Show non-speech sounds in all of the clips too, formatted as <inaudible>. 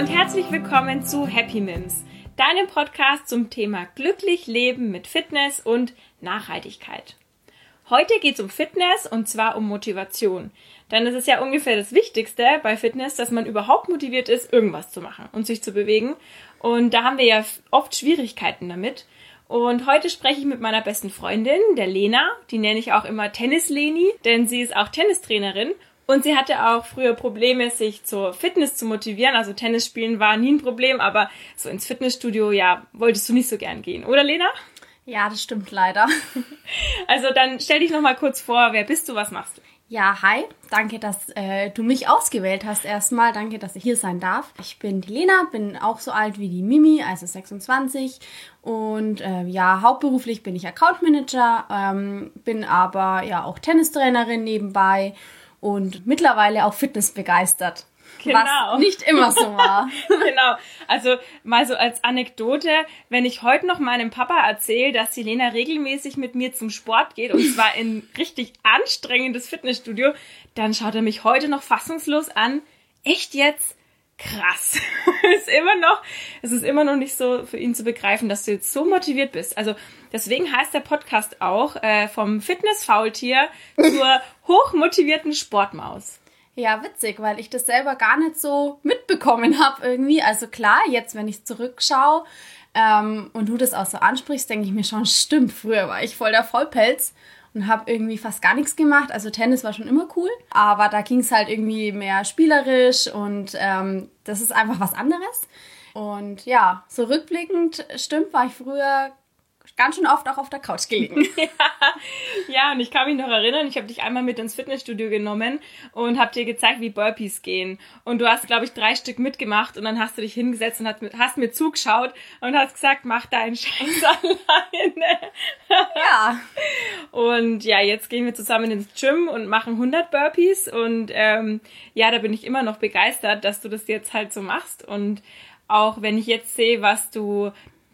und herzlich willkommen zu Happy Mims, deinem Podcast zum Thema glücklich leben mit Fitness und Nachhaltigkeit. Heute geht es um Fitness und zwar um Motivation. Denn es ist ja ungefähr das Wichtigste bei Fitness, dass man überhaupt motiviert ist, irgendwas zu machen und sich zu bewegen. Und da haben wir ja oft Schwierigkeiten damit. Und heute spreche ich mit meiner besten Freundin, der Lena. Die nenne ich auch immer Tennis-Leni, denn sie ist auch Tennistrainerin. Und sie hatte auch früher Probleme, sich zur Fitness zu motivieren. Also Tennis spielen war nie ein Problem, aber so ins Fitnessstudio, ja, wolltest du nicht so gern gehen, oder Lena? Ja, das stimmt leider. <laughs> Also dann stell dich noch mal kurz vor, wer bist du, was machst du? Ja, hi. Danke, dass äh, du mich ausgewählt hast erstmal. Danke, dass ich hier sein darf. Ich bin die Lena, bin auch so alt wie die Mimi, also 26. Und äh, ja, hauptberuflich bin ich Account Manager, ähm, bin aber ja auch Tennistrainerin nebenbei und mittlerweile auch fitnessbegeistert. Genau. Was nicht immer so war. <laughs> genau. Also mal so als Anekdote, wenn ich heute noch meinem Papa erzähle, dass die Lena regelmäßig mit mir zum Sport geht und zwar in richtig anstrengendes Fitnessstudio, dann schaut er mich heute noch fassungslos an. Echt jetzt? Krass. <laughs> ist immer noch, es ist immer noch nicht so für ihn zu begreifen, dass du jetzt so motiviert bist. Also deswegen heißt der Podcast auch äh, vom Fitness-Faultier <laughs> zur hochmotivierten Sportmaus. Ja, witzig, weil ich das selber gar nicht so mitbekommen habe irgendwie. Also klar, jetzt, wenn ich zurückschaue ähm, und du das auch so ansprichst, denke ich mir schon, stimmt, früher war ich voll der Vollpelz und habe irgendwie fast gar nichts gemacht. Also Tennis war schon immer cool, aber da ging es halt irgendwie mehr spielerisch und ähm, das ist einfach was anderes. Und ja, so rückblickend, stimmt, war ich früher ganz schön oft auch auf der Couch gelegen. <laughs> ja, ja, und ich kann mich noch erinnern, ich habe dich einmal mit ins Fitnessstudio genommen und habe dir gezeigt, wie Burpees gehen. Und du hast, glaube ich, drei Stück mitgemacht und dann hast du dich hingesetzt und hast, hast mir zugeschaut und hast gesagt, mach deinen Scheiß <laughs> alleine. ja. Und ja, jetzt gehen wir zusammen ins Gym und machen 100 Burpees und ähm, ja, da bin ich immer noch begeistert, dass du das jetzt halt so machst und auch wenn ich jetzt sehe, was du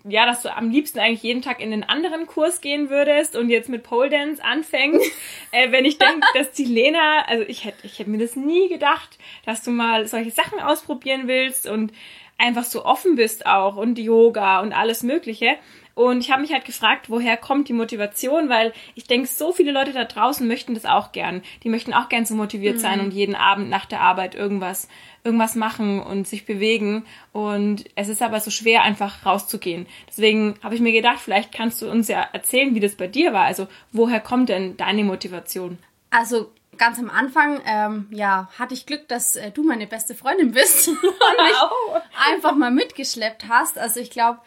ja, dass du am liebsten eigentlich jeden Tag in einen anderen Kurs gehen würdest und jetzt mit Pole Dance anfängst. <laughs> äh, wenn ich denke, dass die Lena, also ich hätte ich hätte mir das nie gedacht, dass du mal solche Sachen ausprobieren willst und einfach so offen bist auch und Yoga und alles Mögliche. Und ich habe mich halt gefragt, woher kommt die Motivation, weil ich denke, so viele Leute da draußen möchten das auch gern. Die möchten auch gern so motiviert mhm. sein und jeden Abend nach der Arbeit irgendwas, irgendwas machen und sich bewegen. Und es ist aber so schwer, einfach rauszugehen. Deswegen habe ich mir gedacht, vielleicht kannst du uns ja erzählen, wie das bei dir war. Also woher kommt denn deine Motivation? Also ganz am Anfang, ähm, ja, hatte ich Glück, dass äh, du meine beste Freundin bist <laughs> und mich einfach mal mitgeschleppt hast. Also ich glaube,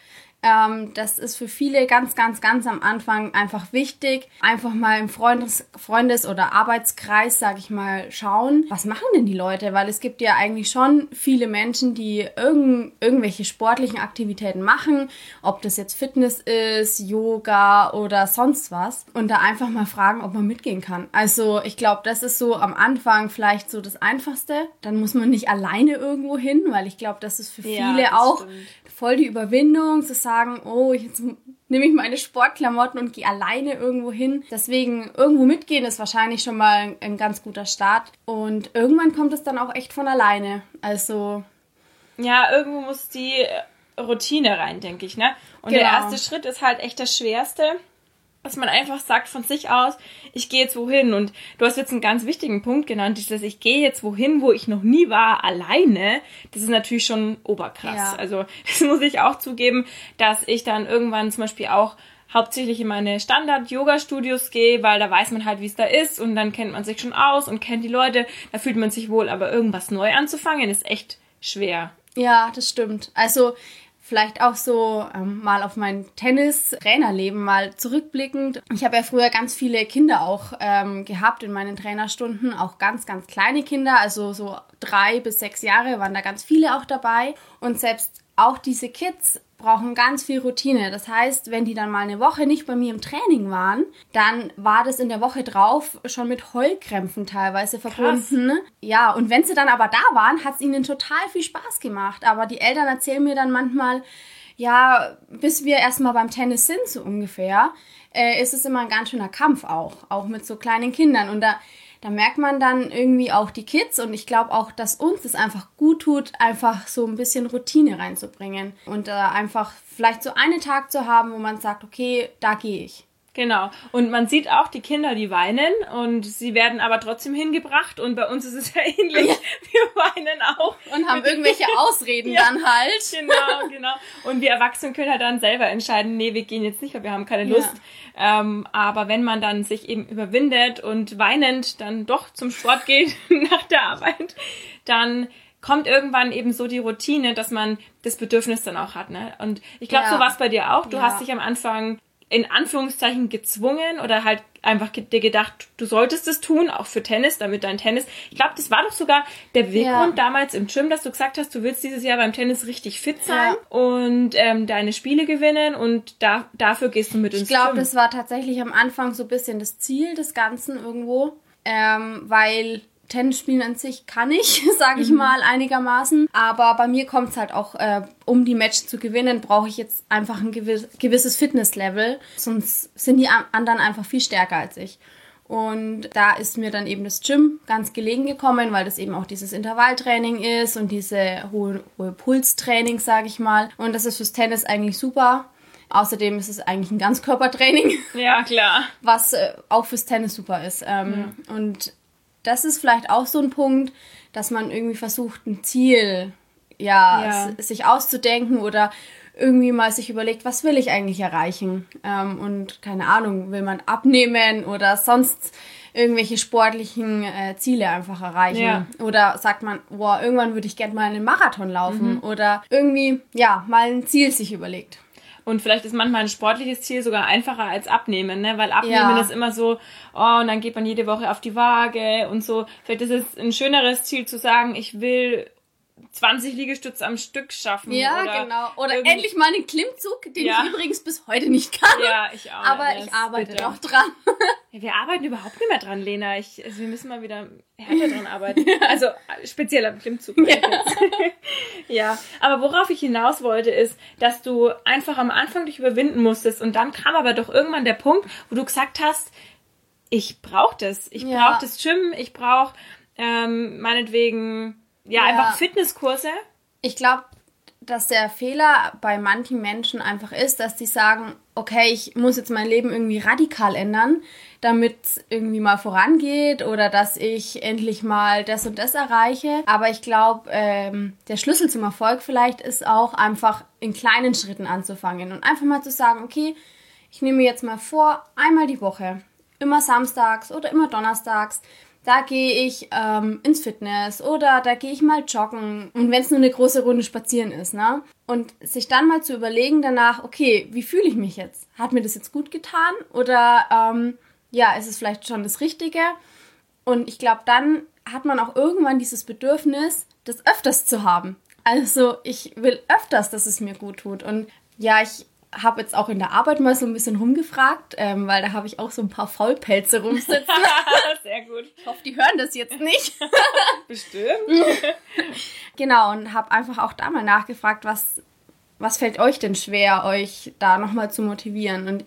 ähm, das ist für viele ganz, ganz, ganz am Anfang einfach wichtig. Einfach mal im Freundes-, Freundes oder Arbeitskreis, sag ich mal, schauen, was machen denn die Leute? Weil es gibt ja eigentlich schon viele Menschen, die irgend, irgendwelche sportlichen Aktivitäten machen, ob das jetzt Fitness ist, Yoga oder sonst was. Und da einfach mal fragen, ob man mitgehen kann. Also ich glaube, das ist so am Anfang vielleicht so das Einfachste. Dann muss man nicht alleine irgendwo hin, weil ich glaube, das ist für viele ja, auch stimmt. Voll die Überwindung zu sagen, oh, jetzt nehme ich meine Sportklamotten und gehe alleine irgendwo hin. Deswegen irgendwo mitgehen ist wahrscheinlich schon mal ein, ein ganz guter Start. Und irgendwann kommt es dann auch echt von alleine. Also. Ja, irgendwo muss die Routine rein, denke ich, ne? Und genau. der erste Schritt ist halt echt das Schwerste dass man einfach sagt von sich aus, ich gehe jetzt wohin. Und du hast jetzt einen ganz wichtigen Punkt genannt, dieses ich gehe jetzt wohin, wo ich noch nie war, alleine. Das ist natürlich schon oberkrass. Ja. Also <laughs> das muss ich auch zugeben, dass ich dann irgendwann zum Beispiel auch hauptsächlich in meine Standard-Yoga-Studios gehe, weil da weiß man halt, wie es da ist und dann kennt man sich schon aus und kennt die Leute, da fühlt man sich wohl, aber irgendwas neu anzufangen ist echt schwer. Ja, das stimmt. Also vielleicht auch so ähm, mal auf mein Tennis-Trainerleben mal zurückblickend. Ich habe ja früher ganz viele Kinder auch ähm, gehabt in meinen Trainerstunden, auch ganz, ganz kleine Kinder, also so drei bis sechs Jahre waren da ganz viele auch dabei. Und selbst auch diese Kids brauchen ganz viel Routine. Das heißt, wenn die dann mal eine Woche nicht bei mir im Training waren, dann war das in der Woche drauf schon mit Heulkrämpfen teilweise verbunden. Krass. Ja, und wenn sie dann aber da waren, hat es ihnen total viel Spaß gemacht. Aber die Eltern erzählen mir dann manchmal, ja, bis wir erstmal beim Tennis sind, so ungefähr, äh, ist es immer ein ganz schöner Kampf auch, auch mit so kleinen Kindern. Und da da merkt man dann irgendwie auch die Kids und ich glaube auch, dass uns das einfach gut tut, einfach so ein bisschen Routine reinzubringen und äh, einfach vielleicht so einen Tag zu haben, wo man sagt, okay, da gehe ich. Genau. Und man sieht auch die Kinder, die weinen und sie werden aber trotzdem hingebracht und bei uns ist es <laughs> ja ähnlich. Ja. Wir weinen auch. Und haben irgendwelche Ausreden ja, dann halt. <laughs> Genau, genau. Und wir Erwachsenen können halt dann selber entscheiden, nee, wir gehen jetzt nicht, weil wir haben keine Lust. Ja. Ähm, aber wenn man dann sich eben überwindet und weinend dann doch zum Sport geht <laughs> nach der Arbeit, dann kommt irgendwann eben so die Routine, dass man das Bedürfnis dann auch hat. Ne? Und ich glaube, ja. so war es bei dir auch. Du ja. hast dich am Anfang in Anführungszeichen gezwungen oder halt einfach dir gedacht, du solltest es tun, auch für Tennis, damit dein Tennis. Ich glaube, das war doch sogar der Weggrund ja. damals im Gym, dass du gesagt hast, du willst dieses Jahr beim Tennis richtig fit sein ja. und ähm, deine Spiele gewinnen und da, dafür gehst du mit ins ich Gym. Ich glaube, das war tatsächlich am Anfang so ein bisschen das Ziel des Ganzen irgendwo, ähm, weil Tennis spielen an sich kann ich, <laughs> sage ich mhm. mal, einigermaßen. Aber bei mir kommt es halt auch, äh, um die Match zu gewinnen, brauche ich jetzt einfach ein gewiss, gewisses Fitnesslevel. Sonst sind die anderen einfach viel stärker als ich. Und da ist mir dann eben das Gym ganz gelegen gekommen, weil das eben auch dieses Intervalltraining ist und diese hohe, hohe Pulstraining, sage ich mal. Und das ist fürs Tennis eigentlich super. Außerdem ist es eigentlich ein Ganzkörpertraining. Ja, klar. Was äh, auch fürs Tennis super ist. Ähm, ja. Und das ist vielleicht auch so ein Punkt, dass man irgendwie versucht, ein Ziel ja, ja. sich auszudenken oder irgendwie mal sich überlegt, was will ich eigentlich erreichen? Ähm, und keine Ahnung, will man abnehmen oder sonst irgendwelche sportlichen äh, Ziele einfach erreichen? Ja. Oder sagt man, boah, irgendwann würde ich gerne mal einen Marathon laufen mhm. oder irgendwie, ja, mal ein Ziel sich überlegt. Und vielleicht ist manchmal ein sportliches Ziel sogar einfacher als Abnehmen, ne? Weil Abnehmen ja. ist immer so, oh, und dann geht man jede Woche auf die Waage und so. Vielleicht ist es ein schöneres Ziel zu sagen, ich will 20 Liegestütze am Stück schaffen. Ja, oder genau. Oder endlich mal einen Klimmzug, den ja. ich übrigens bis heute nicht kann. Ja, ich auch. Aber ich arbeite bitte. noch dran. Ja, wir arbeiten überhaupt nicht mehr dran, Lena. Ich, also wir müssen mal wieder härter dran arbeiten. <laughs> Also speziell am Klimmzug. Ja. <laughs> ja, aber worauf ich hinaus wollte, ist, dass du einfach am Anfang dich überwinden musstest und dann kam aber doch irgendwann der Punkt, wo du gesagt hast, ich brauche das. Ich ja. brauche das Gym, ich brauche ähm, meinetwegen ja, ja. einfach Fitnesskurse. Ich glaube, dass der Fehler bei manchen Menschen einfach ist, dass sie sagen, okay, ich muss jetzt mein Leben irgendwie radikal ändern, damit es irgendwie mal vorangeht oder dass ich endlich mal das und das erreiche. Aber ich glaube, ähm, der Schlüssel zum Erfolg vielleicht ist auch einfach in kleinen Schritten anzufangen und einfach mal zu sagen, okay, ich nehme mir jetzt mal vor, einmal die Woche, immer samstags oder immer donnerstags, da gehe ich ähm, ins Fitness oder da gehe ich mal joggen. Und wenn es nur eine große Runde spazieren ist, ne? Und sich dann mal zu überlegen danach, okay, wie fühle ich mich jetzt? Hat mir das jetzt gut getan? Oder ähm, ja, ist es vielleicht schon das Richtige? Und ich glaube, dann hat man auch irgendwann dieses Bedürfnis, das öfters zu haben. Also ich will öfters, dass es mir gut tut. Und ja, ich habe jetzt auch in der Arbeit mal so ein bisschen rumgefragt, ähm, weil da habe ich auch so ein paar Faulpelze rumsitzen. <laughs> Sehr gut. Ich hoffe, die hören das jetzt nicht. <laughs> Bestimmt. <laughs> genau, und habe einfach auch da mal nachgefragt, was, was fällt euch denn schwer, euch da nochmal zu motivieren? Und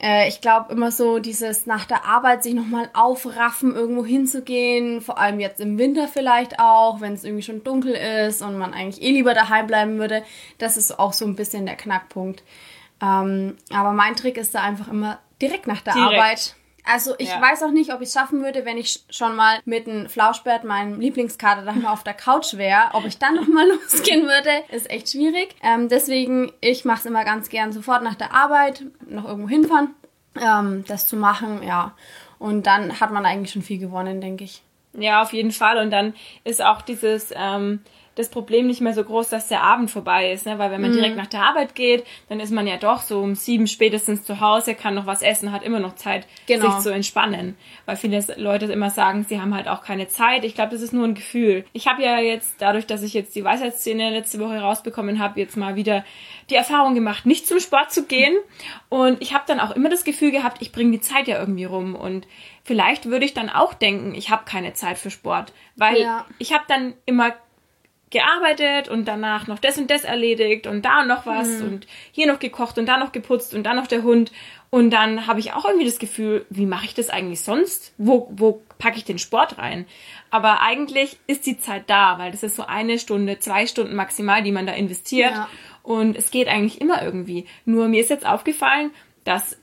äh, ich glaube immer so dieses nach der Arbeit sich nochmal aufraffen, irgendwo hinzugehen, vor allem jetzt im Winter vielleicht auch, wenn es irgendwie schon dunkel ist und man eigentlich eh lieber daheim bleiben würde, das ist auch so ein bisschen der Knackpunkt. Ähm, aber mein Trick ist da einfach immer direkt nach der direkt. Arbeit. Also ich ja. weiß auch nicht, ob ich es schaffen würde, wenn ich schon mal mit einem Flauschbert, meinem Lieblingskater, da mal auf der Couch wäre. Ob ich dann nochmal <laughs> losgehen würde, ist echt schwierig. Ähm, deswegen, ich mache es immer ganz gern sofort nach der Arbeit, noch irgendwo hinfahren, ähm, das zu machen, ja. Und dann hat man eigentlich schon viel gewonnen, denke ich. Ja, auf jeden Fall. Und dann ist auch dieses... Ähm das Problem nicht mehr so groß, dass der Abend vorbei ist, ne? weil wenn man mhm. direkt nach der Arbeit geht, dann ist man ja doch so um sieben spätestens zu Hause, kann noch was essen, hat immer noch Zeit, genau. sich zu entspannen, weil viele Leute immer sagen, sie haben halt auch keine Zeit. Ich glaube, das ist nur ein Gefühl. Ich habe ja jetzt, dadurch, dass ich jetzt die Weisheitsszene letzte Woche rausbekommen habe, jetzt mal wieder die Erfahrung gemacht, nicht zum Sport zu gehen und ich habe dann auch immer das Gefühl gehabt, ich bringe die Zeit ja irgendwie rum und vielleicht würde ich dann auch denken, ich habe keine Zeit für Sport, weil ja. ich habe dann immer gearbeitet und danach noch das und das erledigt und da noch was mhm. und hier noch gekocht und da noch geputzt und da noch der Hund. Und dann habe ich auch irgendwie das Gefühl, wie mache ich das eigentlich sonst? Wo, wo packe ich den Sport rein? Aber eigentlich ist die Zeit da, weil das ist so eine Stunde, zwei Stunden maximal, die man da investiert. Ja. Und es geht eigentlich immer irgendwie. Nur mir ist jetzt aufgefallen, dass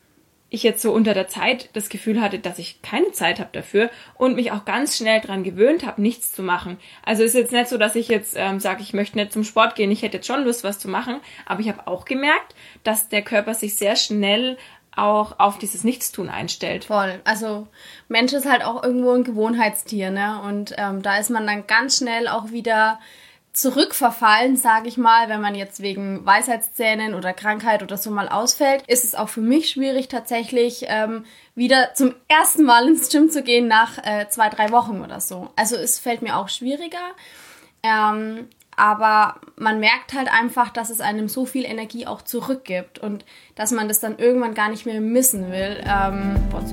ich jetzt so unter der Zeit das Gefühl hatte, dass ich keine Zeit habe dafür und mich auch ganz schnell dran gewöhnt habe, nichts zu machen. Also ist jetzt nicht so, dass ich jetzt ähm, sage, ich möchte nicht zum Sport gehen, ich hätte jetzt schon Lust, was zu machen, aber ich habe auch gemerkt, dass der Körper sich sehr schnell auch auf dieses Nichtstun einstellt. Voll. Also Mensch ist halt auch irgendwo ein Gewohnheitstier, ne? Und ähm, da ist man dann ganz schnell auch wieder zurückverfallen, sage ich mal, wenn man jetzt wegen Weisheitszähnen oder Krankheit oder so mal ausfällt, ist es auch für mich schwierig tatsächlich ähm, wieder zum ersten Mal ins Gym zu gehen nach äh, zwei, drei Wochen oder so. Also es fällt mir auch schwieriger. Ähm, aber man merkt halt einfach, dass es einem so viel Energie auch zurückgibt und dass man das dann irgendwann gar nicht mehr missen will, ähm, Sport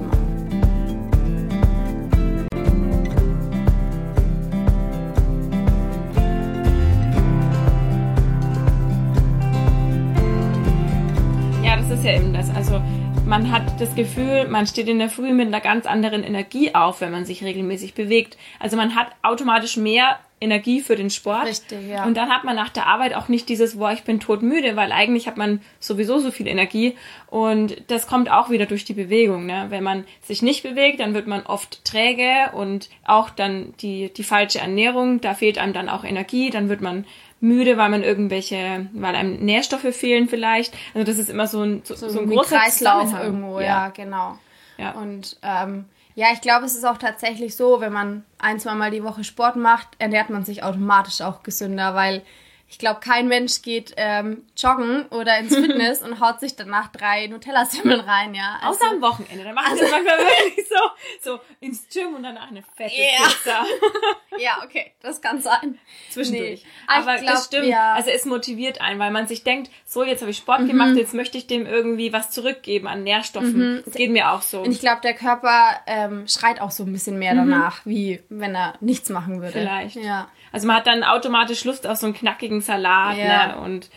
ist ja eben das. Also man hat das Gefühl, man steht in der Früh mit einer ganz anderen Energie auf, wenn man sich regelmäßig bewegt. Also man hat automatisch mehr Energie für den Sport. Richtig, ja. Und dann hat man nach der Arbeit auch nicht dieses, boah, ich bin todmüde, weil eigentlich hat man sowieso so viel Energie. Und das kommt auch wieder durch die Bewegung. Ne? Wenn man sich nicht bewegt, dann wird man oft träge und auch dann die, die falsche Ernährung, da fehlt einem dann auch Energie, dann wird man müde, weil man irgendwelche, weil einem Nährstoffe fehlen vielleicht. Also das ist immer so ein, so, so, so ein großer Kreislauf irgendwo, ja, ja genau. Ja. Und ähm, ja, ich glaube, es ist auch tatsächlich so, wenn man ein, zwei Mal die Woche Sport macht, ernährt man sich automatisch auch gesünder, weil ich glaube, kein Mensch geht ähm, joggen oder ins <laughs> Fitness und haut sich danach drei Nutella-Semmeln rein, ja. Also, Außer am Wochenende. Da macht also, das manchmal wirklich so, so ins Gym und danach eine fette yeah. Pizza. <laughs> ja, okay, das kann sein. Zwischendurch. Nee. Aber glaub, das stimmt. Ja. Also es motiviert einen, weil man sich denkt, so, jetzt habe ich Sport mhm. gemacht, jetzt möchte ich dem irgendwie was zurückgeben an Nährstoffen. Mhm. Das geht mir auch so. Und ich glaube, der Körper ähm, schreit auch so ein bisschen mehr mhm. danach, wie wenn er nichts machen würde. Vielleicht. Ja. Also man hat dann automatisch Lust auf so einen knackigen Salat ja. ne? und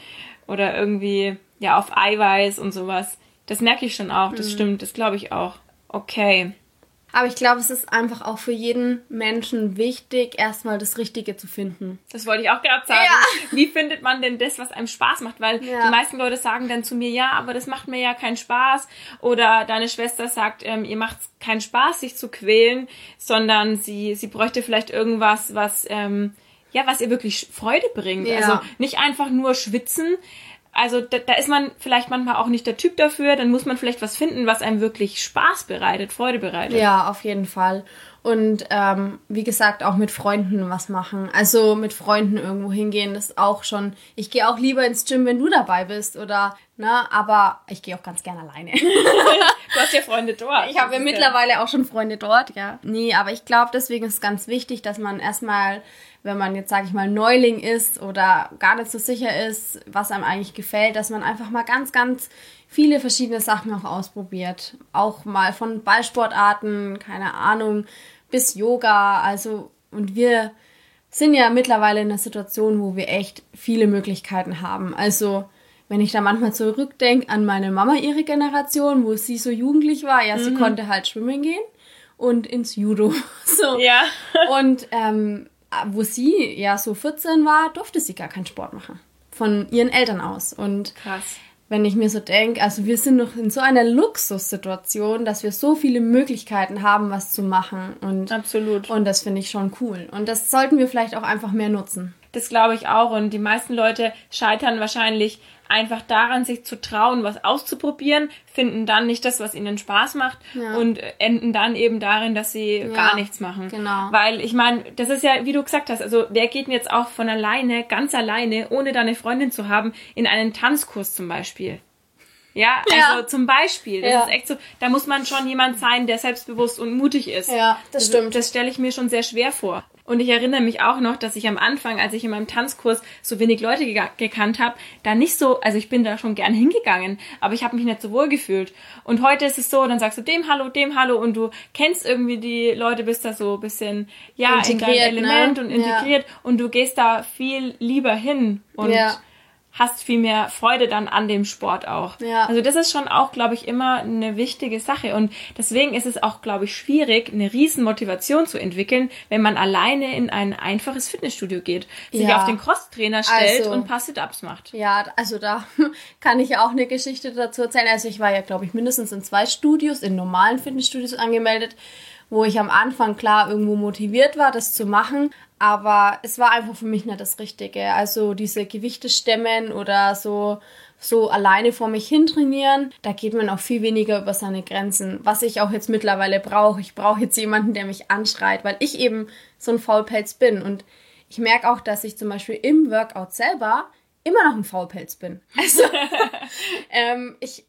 oder irgendwie ja auf Eiweiß und sowas. Das merke ich schon auch, das mhm. stimmt, das glaube ich auch. Okay. Aber ich glaube, es ist einfach auch für jeden Menschen wichtig, erstmal das Richtige zu finden. Das wollte ich auch gerade sagen. Ja. Wie findet man denn das, was einem Spaß macht? Weil ja. die meisten Leute sagen dann zu mir, ja, aber das macht mir ja keinen Spaß. Oder deine Schwester sagt, ähm, ihr macht keinen Spaß, sich zu quälen, sondern sie, sie bräuchte vielleicht irgendwas, was, ähm, ja, was ihr wirklich Freude bringt. Ja. Also nicht einfach nur schwitzen, also da, da ist man vielleicht manchmal auch nicht der Typ dafür, dann muss man vielleicht was finden, was einem wirklich Spaß bereitet, Freude bereitet. Ja, auf jeden Fall. Und ähm, wie gesagt, auch mit Freunden was machen. Also mit Freunden irgendwo hingehen, das ist auch schon. Ich gehe auch lieber ins Gym, wenn du dabei bist, oder, ne, aber ich gehe auch ganz gerne alleine. <laughs> du hast ja Freunde dort. Ich habe ja mittlerweile auch schon Freunde dort, ja. Nee, aber ich glaube, deswegen ist es ganz wichtig, dass man erstmal wenn man jetzt, sage ich mal, Neuling ist oder gar nicht so sicher ist, was einem eigentlich gefällt, dass man einfach mal ganz, ganz viele verschiedene Sachen auch ausprobiert. Auch mal von Ballsportarten, keine Ahnung, bis Yoga. Also, und wir sind ja mittlerweile in einer Situation, wo wir echt viele Möglichkeiten haben. Also, wenn ich da manchmal zurückdenke an meine Mama, ihre Generation, wo sie so jugendlich war, ja, mhm. sie konnte halt schwimmen gehen und ins Judo. <laughs> So. Ja. <laughs> und ähm, wo sie ja so 14 war, durfte sie gar keinen Sport machen. Von ihren Eltern aus. Und Krass. Wenn ich mir so denke, also wir sind noch in so einer Luxussituation, dass wir so viele Möglichkeiten haben, was zu machen. Und, Absolut. Und das finde ich schon cool. Und das sollten wir vielleicht auch einfach mehr nutzen. Das glaube ich auch. Und die meisten Leute scheitern wahrscheinlich einfach daran, sich zu trauen, was auszuprobieren, finden dann nicht das, was ihnen Spaß macht ja. und enden dann eben darin, dass sie ja, gar nichts machen. Genau. Weil ich meine, das ist ja, wie du gesagt hast, also wer geht denn jetzt auch von alleine, ganz alleine, ohne da eine Freundin zu haben, in einen Tanzkurs zum Beispiel? Ja, also ja. zum Beispiel. Das ja. ist echt so, da muss man schon jemand sein, der selbstbewusst und mutig ist. Ja, das, das stimmt. Das stelle ich mir schon sehr schwer vor. Und ich erinnere mich auch noch, dass ich am Anfang, als ich in meinem Tanzkurs so wenig Leute ge gekannt habe, da nicht so, also ich bin da schon gern hingegangen, aber ich habe mich nicht so wohl gefühlt. Und heute ist es so, dann sagst du dem Hallo, dem Hallo und du kennst irgendwie die Leute, bist da so ein bisschen, ja, integriert, in dein Element ne? und integriert ja. und du gehst da viel lieber hin und ja hast viel mehr Freude dann an dem Sport auch. Ja. Also das ist schon auch, glaube ich, immer eine wichtige Sache. Und deswegen ist es auch, glaube ich, schwierig, eine riesen Motivation zu entwickeln, wenn man alleine in ein einfaches Fitnessstudio geht, sich ja. auf den Crosstrainer stellt also, und ein paar Sit-Ups macht. Ja, also da <laughs> kann ich auch eine Geschichte dazu erzählen. Also ich war ja, glaube ich, mindestens in zwei Studios, in normalen Fitnessstudios angemeldet wo ich am Anfang klar irgendwo motiviert war, das zu machen. Aber es war einfach für mich nicht das Richtige. Also diese Gewichte stemmen oder so, so alleine vor mich hin trainieren, da geht man auch viel weniger über seine Grenzen. Was ich auch jetzt mittlerweile brauche. Ich brauche jetzt jemanden, der mich anschreit, weil ich eben so ein Faulpelz bin. Und ich merke auch, dass ich zum Beispiel im Workout selber immer noch ein Faulpelz bin. Also <laughs> ähm, ich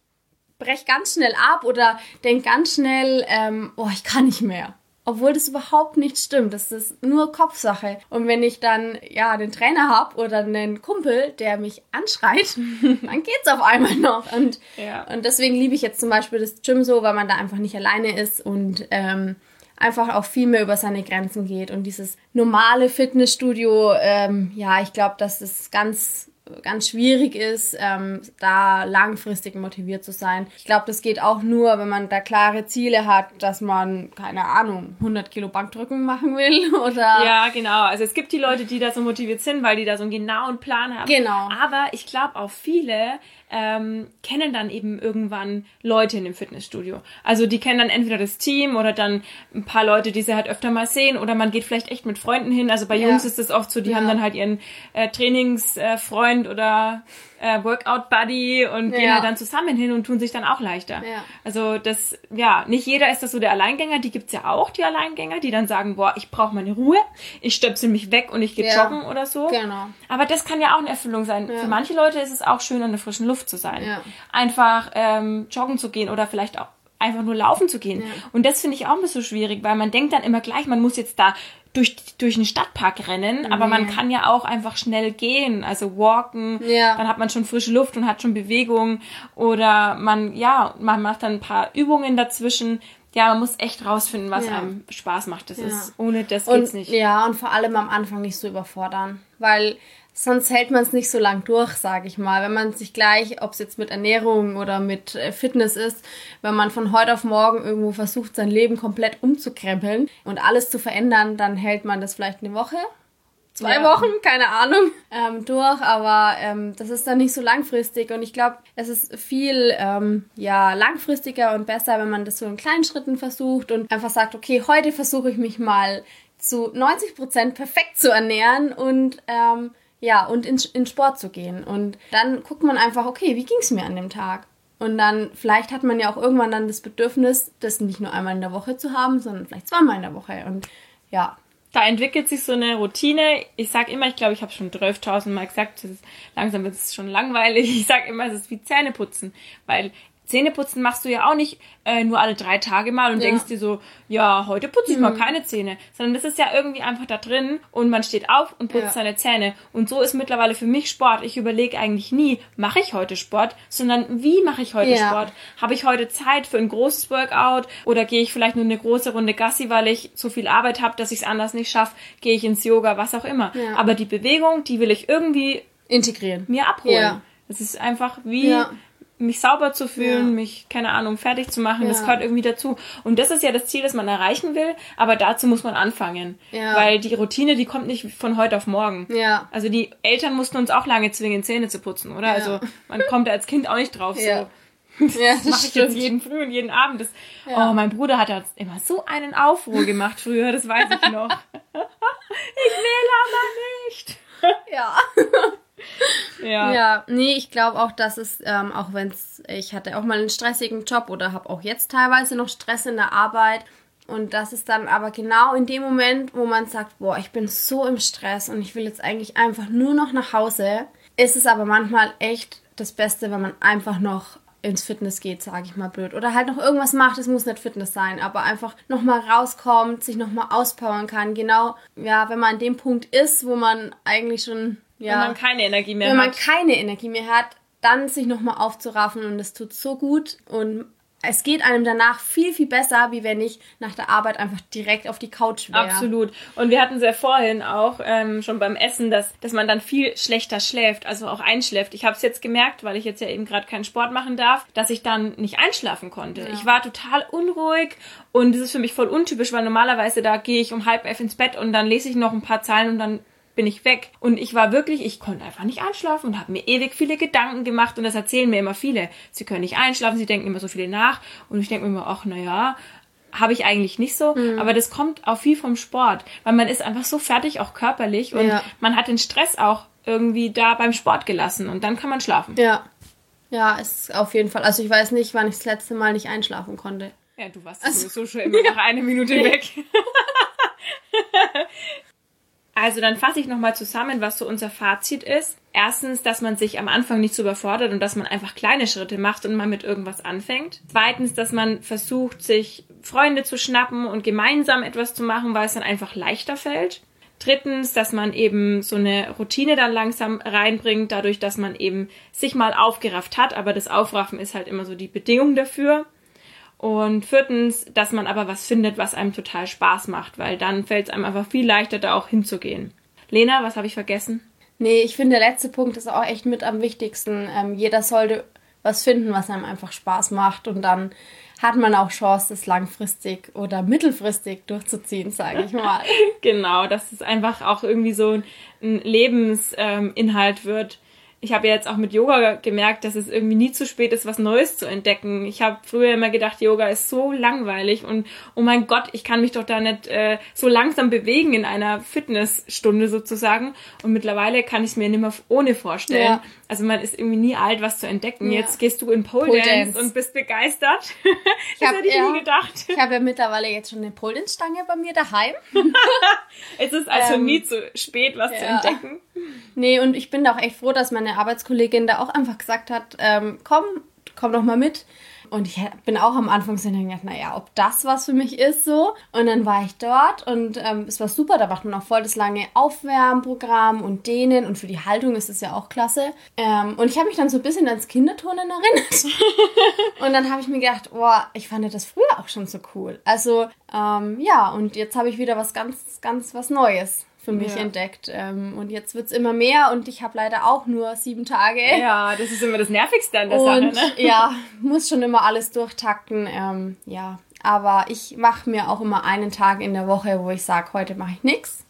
brech ganz schnell ab oder denk ganz schnell, ähm, oh, ich kann nicht mehr. Obwohl das überhaupt nicht stimmt. Das ist nur Kopfsache. Und wenn ich dann ja den Trainer hab oder einen Kumpel, der mich anschreit, <laughs> dann geht's auf einmal noch. Und, ja. und deswegen liebe ich jetzt zum Beispiel das Gym so, weil man da einfach nicht alleine ist und ähm, einfach auch viel mehr über seine Grenzen geht. Und dieses normale Fitnessstudio, ähm, ja, ich glaube, dass das ganz ganz schwierig ist, ähm, da langfristig motiviert zu sein. Ich glaube, das geht auch nur, wenn man da klare Ziele hat, dass man, keine Ahnung, 100 Kilo Bankdrücken machen will <laughs> oder... Ja, genau. Also es gibt die Leute, die da so motiviert sind, weil die da so einen genauen Plan haben. Genau. Aber ich glaube auch viele ähm, kennen dann eben irgendwann Leute in dem Fitnessstudio. Also die kennen dann entweder das Team oder dann ein paar Leute, die sie halt öfter mal sehen oder man geht vielleicht echt mit Freunden hin. Also bei Jungs ist es oft so, die ja. haben dann halt ihren äh, Trainingsfreund äh, oder äh, Workout Buddy und ja. gehen halt dann zusammen hin und tun sich dann auch leichter. Ja. Also das, ja, nicht jeder ist das so der Alleingänger, die gibt's ja auch, die Alleingänger, die dann sagen, boah, ich brauche meine Ruhe, ich stöpsel mich weg und ich gehe ja. joggen oder so. Genau. Aber das kann ja auch eine Erfüllung sein. Für manche Leute ist es auch schön, an der frischen Luft zu sein. Einfach ähm, joggen zu gehen oder vielleicht auch einfach nur laufen zu gehen. Und das finde ich auch ein bisschen schwierig, weil man denkt dann immer gleich, man muss jetzt da durch, durch den Stadtpark rennen, aber man kann ja auch einfach schnell gehen, also walken, ja. dann hat man schon frische Luft und hat schon Bewegung oder man, ja, man macht dann ein paar Übungen dazwischen. Ja, man muss echt rausfinden, was ja. einem Spaß macht. Das ja. ist, ohne das geht's und, nicht. Ja, und vor allem am Anfang nicht so überfordern, weil sonst hält man es nicht so lang durch, sage ich mal. Wenn man sich gleich, ob es jetzt mit Ernährung oder mit äh, Fitness ist, wenn man von heute auf morgen irgendwo versucht, sein Leben komplett umzukrempeln und alles zu verändern, dann hält man das vielleicht eine Woche, zwei ja. Wochen, keine Ahnung, ähm, durch. Aber ähm, das ist dann nicht so langfristig und ich glaube, es ist viel ähm, ja langfristiger und besser, wenn man das so in kleinen Schritten versucht und einfach sagt, okay, heute versuche ich mich mal zu 90 Prozent perfekt zu ernähren und ähm, ja, und in, in Sport zu gehen. Und dann guckt man einfach, okay, wie ging es mir an dem Tag? Und dann, vielleicht hat man ja auch irgendwann dann das Bedürfnis, das nicht nur einmal in der Woche zu haben, sondern vielleicht zweimal in der Woche. Und ja. Da entwickelt sich so eine Routine. Ich sag immer, ich glaube, ich habe schon 12.000 Mal gesagt, ist, langsam wird es schon langweilig. Ich sag immer, es ist wie Zähneputzen. Weil Zähneputzen machst du ja auch nicht äh, nur alle drei Tage mal und ja. denkst dir so, ja, heute putze ich mhm. mal keine Zähne, sondern das ist ja irgendwie einfach da drin und man steht auf und putzt ja. seine Zähne. Und so ist mittlerweile für mich Sport. Ich überlege eigentlich nie, mache ich heute Sport, sondern wie mache ich heute ja. Sport? Habe ich heute Zeit für ein großes Workout oder gehe ich vielleicht nur eine große Runde Gassi, weil ich so viel Arbeit habe, dass ich es anders nicht schaffe, gehe ich ins Yoga, was auch immer. Aber die Bewegung, die will ich irgendwie integrieren, mir abholen. Es ist einfach wie mich sauber zu fühlen, ja. mich, keine Ahnung, fertig zu machen, ja. das gehört irgendwie dazu. Und das ist ja das Ziel, das man erreichen will, aber dazu muss man anfangen. Ja. Weil die Routine, die kommt nicht von heute auf morgen. Ja. Also die Eltern mussten uns auch lange zwingen, Zähne zu putzen, oder? Also man kommt als Kind auch nicht drauf, ja. <laughs> so. Ja, das mache ich jetzt jeden Früh und jeden Abend. Das, ja. Oh, mein Bruder hat da immer so einen Aufruhr gemacht früher, das weiß ich noch. <laughs> ich will aber nicht. Ja. <laughs> <laughs> Ja. Ja, nee, ich glaube auch, dass es, ähm, auch wenn es, ich hatte auch mal einen stressigen Job oder habe auch jetzt teilweise noch Stress in der Arbeit. Und das ist dann aber genau in dem Moment, wo man sagt, boah, ich bin so im Stress und ich will jetzt eigentlich einfach nur noch nach Hause, ist es aber manchmal echt das Beste, wenn man einfach noch ins Fitness geht, sage ich mal blöd. Oder halt noch irgendwas macht, es muss nicht Fitness sein, aber einfach nochmal rauskommt, sich nochmal auspowern kann. Genau, ja, wenn man an dem Punkt ist, wo man eigentlich schon, ja. Wenn man keine Energie mehr wenn hat. Wenn man keine Energie mehr hat, dann sich nochmal aufzuraffen und es tut so gut und es geht einem danach viel, viel besser, wie wenn ich nach der Arbeit einfach direkt auf die Couch wäre. Absolut. Und wir hatten es ja vorhin auch ähm, schon beim Essen, dass, dass man dann viel schlechter schläft, also auch einschläft. Ich habe es jetzt gemerkt, weil ich jetzt ja eben gerade keinen Sport machen darf, dass ich dann nicht einschlafen konnte. Ja. Ich war total unruhig und das ist für mich voll untypisch, weil normalerweise da gehe ich um halb elf ins Bett und dann lese ich noch ein paar Zeilen und dann bin ich weg. Und ich war wirklich, ich konnte einfach nicht einschlafen und habe mir ewig viele Gedanken gemacht und das erzählen mir immer viele. Sie können nicht einschlafen, sie denken immer so viele nach und ich denke mir immer, ach naja, habe ich eigentlich nicht so, mhm. aber das kommt auch viel vom Sport, weil man ist einfach so fertig, auch körperlich und ja. man hat den Stress auch irgendwie da beim Sport gelassen und dann kann man schlafen. Ja. Ja, ist auf jeden Fall. Also ich weiß nicht, wann ich das letzte Mal nicht einschlafen konnte. Ja, du warst also, so schon immer nach einer Minute <laughs> weg. <laughs> <laughs> Also dann fasse ich nochmal zusammen, was so unser Fazit ist. Erstens, dass man sich am Anfang nicht so überfordert und dass man einfach kleine Schritte macht und mal mit irgendwas anfängt. Zweitens, dass man versucht, sich Freunde zu schnappen und gemeinsam etwas zu machen, weil es dann einfach leichter fällt. Drittens, dass man eben so eine Routine dann langsam reinbringt, dadurch, dass man eben sich mal aufgerafft hat, aber das Aufraffen ist halt immer so die Bedingung dafür. Und viertens, dass man aber was findet, was einem total Spaß macht, weil dann fällt es einem einfach viel leichter, da auch hinzugehen. Lena, was habe ich vergessen? Nee, ich finde, der letzte Punkt ist auch echt mit am wichtigsten. Ähm, jeder sollte was finden, was einem einfach Spaß macht und dann hat man auch Chance, das langfristig oder mittelfristig durchzuziehen, sage ich mal. <laughs> genau, dass es einfach auch irgendwie so ein Lebensinhalt ähm, wird, ich habe jetzt auch mit Yoga gemerkt, dass es irgendwie nie zu spät ist, was Neues zu entdecken. Ich habe früher immer gedacht, Yoga ist so langweilig und oh mein Gott, ich kann mich doch da nicht äh, so langsam bewegen in einer Fitnessstunde sozusagen. Und mittlerweile kann ich es mir nicht mehr ohne vorstellen. Ja. Also man ist irgendwie nie alt, was zu entdecken. Ja. Jetzt gehst du in Pole, Pole Dance, Dance, und bist begeistert. <laughs> das hab, hätte ich ja, nie gedacht. Ich habe ja mittlerweile jetzt schon eine Pole Dance Stange bei mir daheim. <laughs> es ist also ähm, nie zu spät, was zu entdecken. Nee, und ich bin da auch echt froh, dass meine Arbeitskollegin da auch einfach gesagt hat, ähm, komm, komm doch mal mit. Und ich bin auch am Anfang so gedacht, naja, ob das was für mich ist so. Und dann war ich dort und ähm, es war super. Da macht man auch voll das lange Aufwärmprogramm und Dehnen. Und für die Haltung ist es ja auch klasse. Ähm, und ich habe mich dann so ein bisschen ans Kinderturnen erinnert. <laughs> und dann habe ich mir gedacht, boah, ich fand das früher auch schon so cool. Also, ähm, ja, und jetzt habe ich wieder was ganz, ganz was Neues für mich ja. entdeckt. Ähm, und jetzt wird es immer mehr und ich habe leider auch nur sieben Tage. Ja, das ist immer das Nervigste an der und, Sache. Ne? <laughs> Ja, muss schon immer alles durchtakten. Ähm, ja, aber ich mache mir auch immer einen Tag in der Woche, wo ich sage, heute mache ich nichts,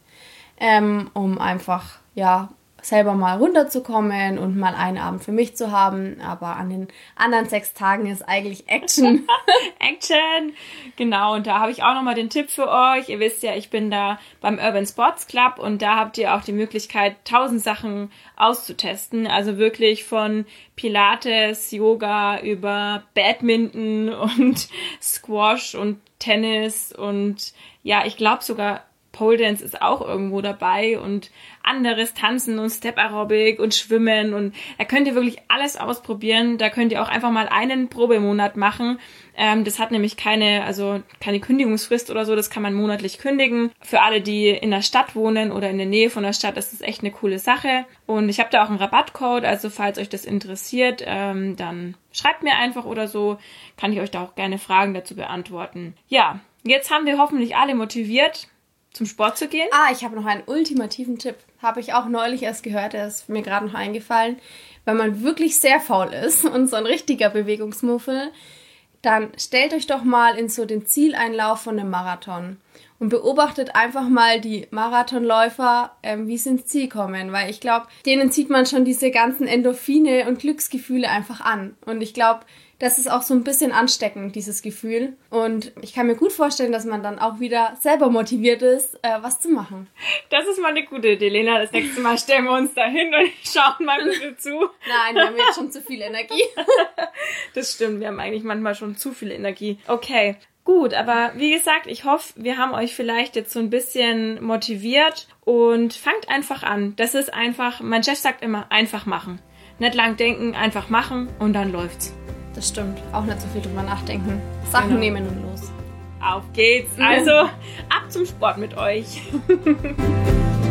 ähm, um einfach ja selber mal runterzukommen und mal einen Abend für mich zu haben. Aber an den anderen sechs Tagen ist eigentlich Action. <laughs> Action! Genau, und da habe ich auch nochmal den Tipp für euch. Ihr wisst ja, ich bin da beim Urban Sports Club und da habt ihr auch die Möglichkeit, tausend Sachen auszutesten. Also wirklich von Pilates, Yoga über Badminton und <laughs> Squash und Tennis und ja, ich glaube sogar Pole Dance ist auch irgendwo dabei und anderes Tanzen und Step Aerobic und Schwimmen und da könnt ihr wirklich alles ausprobieren. Da könnt ihr auch einfach mal einen Probemonat machen. Ähm, das hat nämlich keine, also keine Kündigungsfrist oder so. Das kann man monatlich kündigen. Für alle, die in der Stadt wohnen oder in der Nähe von der Stadt, ist das echt eine coole Sache. Und ich habe da auch einen Rabattcode. Also falls euch das interessiert, ähm, dann schreibt mir einfach oder so. Kann ich euch da auch gerne Fragen dazu beantworten. Ja, jetzt haben wir hoffentlich alle motiviert zum Sport zu gehen? Ah, ich habe noch einen ultimativen Tipp. Habe ich auch neulich erst gehört, der ist mir gerade noch eingefallen. Wenn man wirklich sehr faul ist <laughs> und so ein richtiger Bewegungsmuffel, dann stellt euch doch mal in so den Zieleinlauf von einem Marathon und beobachtet einfach mal die Marathonläufer, ähm, wie sie ins Ziel kommen, weil ich glaube, denen zieht man schon diese ganzen Endorphine und Glücksgefühle einfach an. Und ich glaube, das ist auch so ein bisschen ansteckend, dieses Gefühl. Und ich kann mir gut vorstellen, dass man dann auch wieder selber motiviert ist, äh, was zu machen. Das ist mal eine gute Idee, Lena. Das nächste Mal stellen wir uns da hin und <laughs> schauen mal bitte zu. Nein, wir haben jetzt schon zu viel Energie. <laughs> das stimmt, wir haben eigentlich manchmal schon zu viel Energie. Okay. Gut, aber wie gesagt, ich hoffe, wir haben euch vielleicht jetzt so ein bisschen motiviert und fangt einfach an. Das ist einfach, mein Chef sagt immer, einfach machen. Nicht lang denken, einfach machen und dann läuft's. Das stimmt. Auch nicht so viel drüber nachdenken. Sachen genau. nehmen und los. Auf geht's. Also ab zum Sport mit euch. <laughs>